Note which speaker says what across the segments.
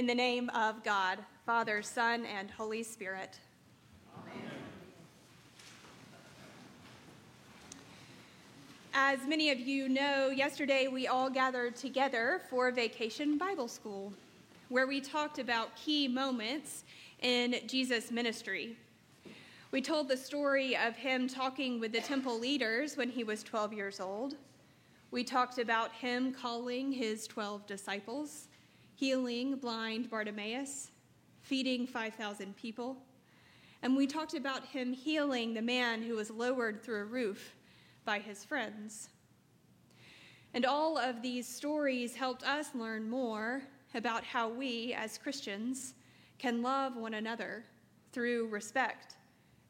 Speaker 1: In the name of God, Father, Son, and Holy Spirit. As many of you know, yesterday we all gathered together for Vacation Bible School, where we talked about key moments in Jesus' ministry. We told the story of him talking with the temple leaders when he was 12 years old. We talked about him calling his 12 disciples, healing blind Bartimaeus, feeding 5,000 people. And we talked about him healing the man who was lowered through a roof by his friends. And all of these stories helped us learn more about how we, as Christians, can love one another through respect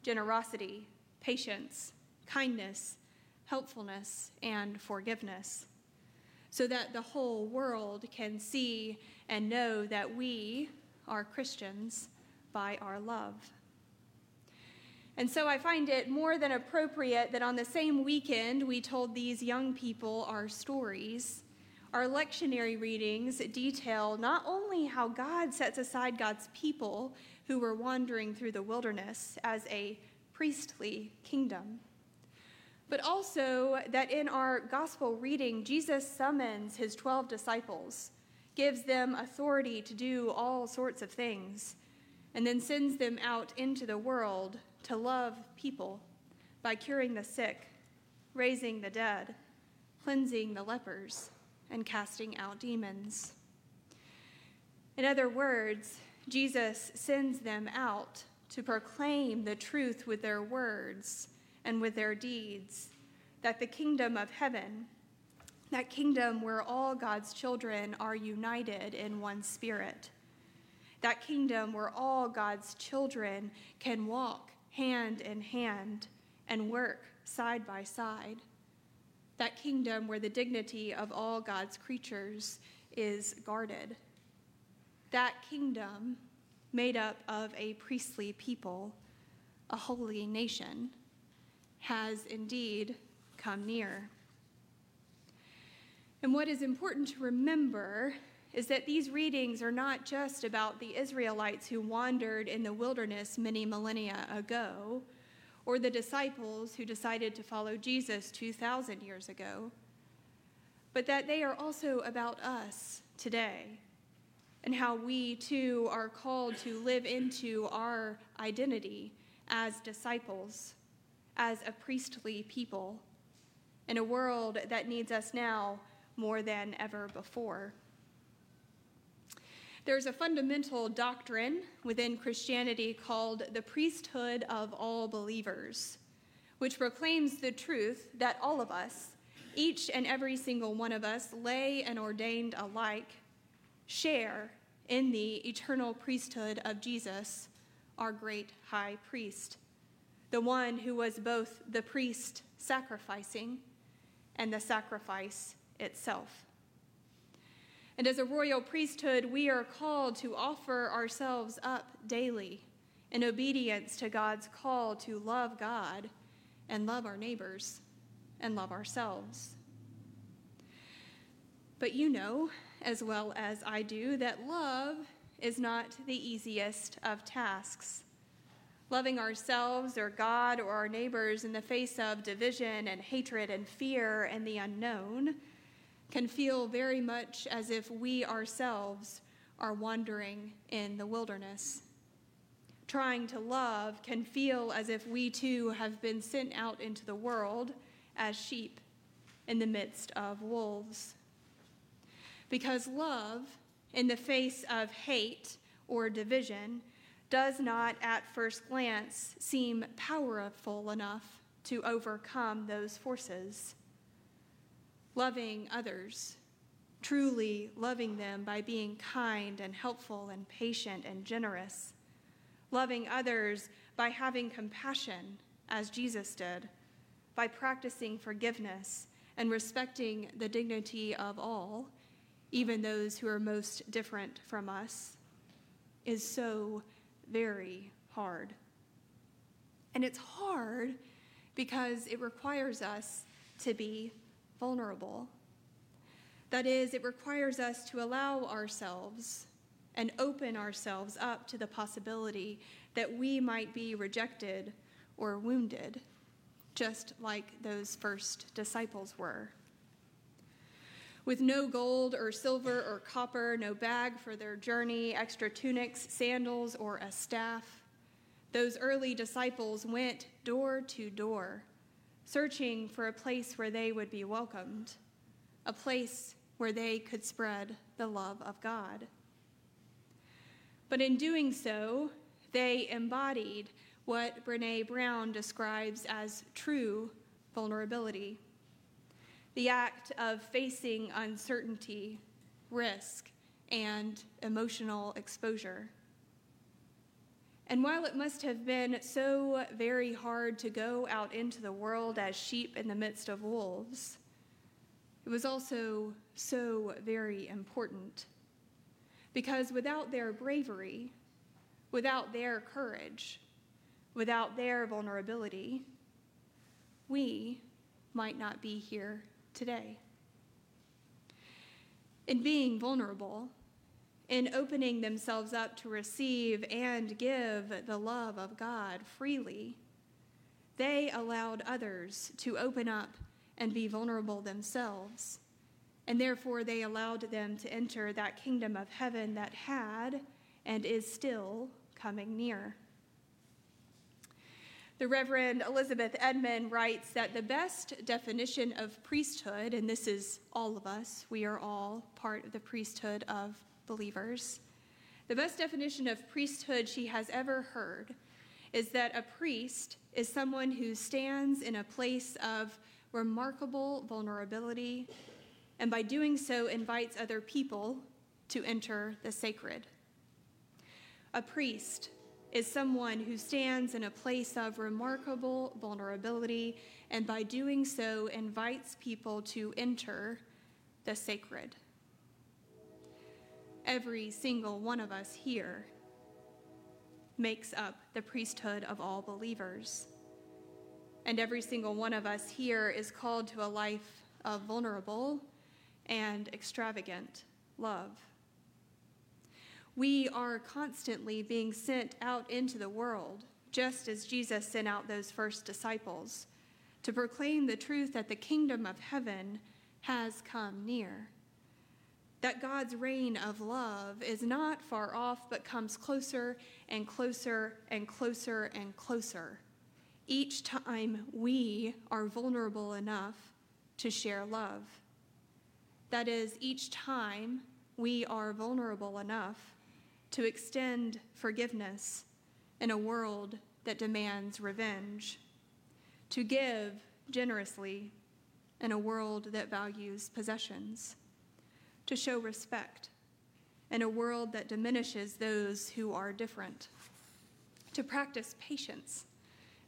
Speaker 1: generosity, patience, kindness, helpfulness, and forgiveness, so that the whole world can see and know that we are Christians by our love. And so I find it more than appropriate that on the same weekend we told these young people our stories. Our lectionary readings detail not only how God sets aside God's people who were wandering through the wilderness as a priestly kingdom. But also that in our gospel reading, Jesus summons his 12 disciples, gives them authority to do all sorts of things, and then sends them out into the world to love people by curing the sick, raising the dead, cleansing the lepers, and casting out demons. In other words, Jesus sends them out to proclaim the truth with their words and with their deeds, that the kingdom of heaven, that kingdom where all God's children are united in one spirit, that kingdom where all God's children can walk hand in hand and work side by side, that kingdom where the dignity of all God's creatures is guarded. That kingdom, made up of a priestly people, a holy nation, has indeed come near. And what is important to remember is that these readings are not just about the Israelites who wandered in the wilderness many millennia ago, or the disciples who decided to follow Jesus 2,000 years ago, but that they are also about us today and how we too are called to live into our identity as disciples, as a priestly people, in a world that needs us now more than ever before. There's a fundamental doctrine within Christianity called the priesthood of all believers, which proclaims the truth that all of us, each and every single one of us, lay and ordained alike, share in the eternal priesthood of Jesus, our great high priest, the one who was both the priest sacrificing and the sacrifice itself. And as a royal priesthood, we are called to offer ourselves up daily in obedience to God's call to love God and love our neighbors and love ourselves. But you know, as well as I do, that love is not the easiest of tasks. Loving ourselves or God or our neighbors in the face of division and hatred and fear and the unknown can feel very much as if we ourselves are wandering in the wilderness. Trying to love can feel as if we too have been sent out into the world as sheep in the midst of wolves. Because love, in the face of hate or division, does not at first glance seem powerful enough to overcome those forces. Loving others, truly loving them by being kind and helpful and patient and generous. Loving others by having compassion, as Jesus did, by practicing forgiveness and respecting the dignity of all even those who are most different from us, is so very hard. And it's hard because it requires us to be vulnerable. That is, it requires us to allow ourselves and open ourselves up to the possibility that we might be rejected or wounded, just like those first disciples were. With no gold or silver or copper, no bag for their journey, extra tunics, sandals, or a staff, those early disciples went door to door, searching for a place where they would be welcomed, a place where they could spread the love of God. But in doing so, they embodied what Brene Brown describes as true vulnerability the act of facing uncertainty, risk, and emotional exposure. And while it must have been so very hard to go out into the world as sheep in the midst of wolves, it was also so very important. Because without their bravery, without their courage, without their vulnerability, we might not be here today. In being vulnerable, in opening themselves up to receive and give the love of God freely, they allowed others to open up and be vulnerable themselves. And therefore, they allowed them to enter that kingdom of heaven that had and is still coming near. The Reverend Elizabeth Edman writes that the best definition of priesthood, and this is all of us, we are all part of the priesthood of believers. The best definition of priesthood she has ever heard is that a priest is someone who stands in a place of remarkable vulnerability and by doing so invites other people to enter the sacred. A priest is someone who stands in a place of remarkable vulnerability and by doing so invites people to enter the sacred. Every single one of us here makes up the priesthood of all believers. And every single one of us here is called to a life of vulnerable and extravagant love. We are constantly being sent out into the world, just as Jesus sent out those first disciples, to proclaim the truth that the kingdom of heaven has come near. That God's reign of love is not far off, but comes closer and closer and closer and closer. Each time we are vulnerable enough to share love. That is, each time we are vulnerable enough to extend forgiveness in a world that demands revenge, to give generously in a world that values possessions, to show respect in a world that diminishes those who are different, to practice patience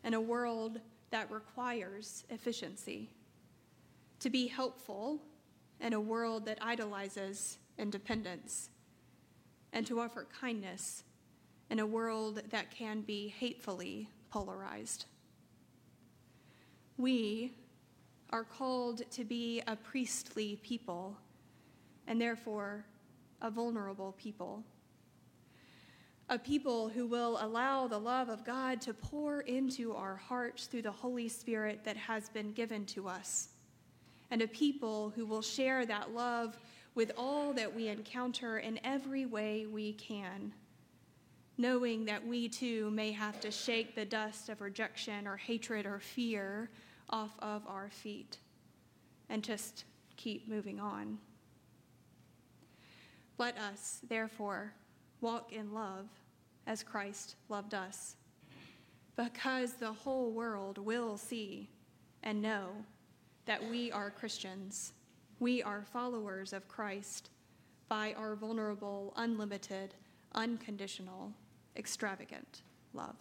Speaker 1: in a world that requires efficiency, to be helpful in a world that idolizes independence and to offer kindness in a world that can be hatefully polarized. We are called to be a priestly people and therefore a vulnerable people. A people who will allow the love of God to pour into our hearts through the Holy Spirit that has been given to us. And a people who will share that love with all that we encounter in every way we can, knowing that we too may have to shake the dust of rejection or hatred or fear off of our feet and just keep moving on. Let us, therefore, walk in love as Christ loved us, because the whole world will see and know that we are Christians we are followers of Christ by our vulnerable, unlimited, unconditional, extravagant love.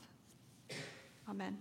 Speaker 1: Amen.